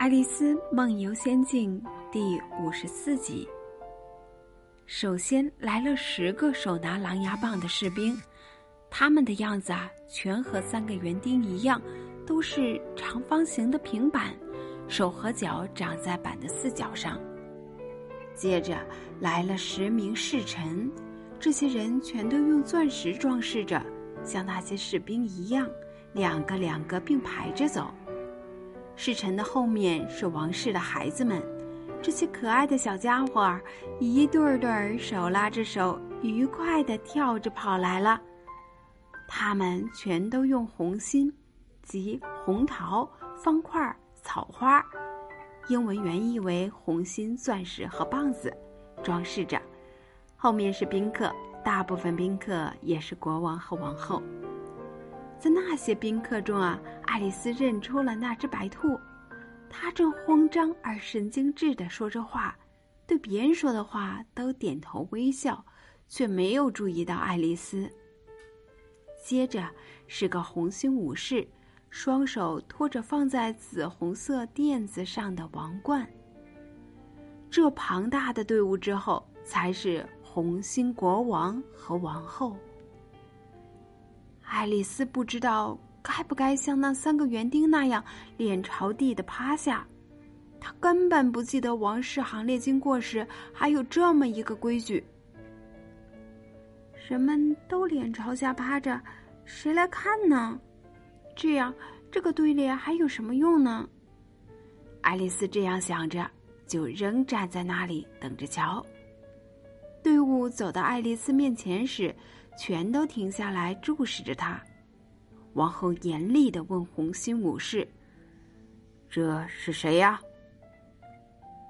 爱丽丝梦游仙境第五十四集。首先来了十个手拿狼牙棒的士兵，他们的样子啊，全和三个园丁一样，都是长方形的平板，手和脚长在板的四角上。接着来了十名侍臣，这些人全都用钻石装饰着，像那些士兵一样，两个两个并排着走。侍臣的后面是王室的孩子们，这些可爱的小家伙儿一对儿对儿手拉着手，愉快地跳着跑来了。他们全都用红心、及红桃、方块、草花（英文原意为红心、钻石和棒子）装饰着。后面是宾客，大部分宾客也是国王和王后。在那些宾客中啊，爱丽丝认出了那只白兔，它正慌张而神经质地说着话，对别人说的话都点头微笑，却没有注意到爱丽丝。接着是个红心武士，双手托着放在紫红色垫子上的王冠。这庞大的队伍之后，才是红心国王和王后。爱丽丝不知道该不该像那三个园丁那样脸朝地的趴下，他根本不记得王室行列经过时还有这么一个规矩。人们都脸朝下趴着，谁来看呢？这样这个队列还有什么用呢？爱丽丝这样想着，就仍站在那里等着瞧。队伍走到爱丽丝面前时。全都停下来注视着她。王后严厉的问红心武士：“这是谁呀？”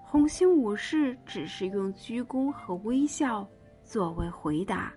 红心武士只是用鞠躬和微笑作为回答。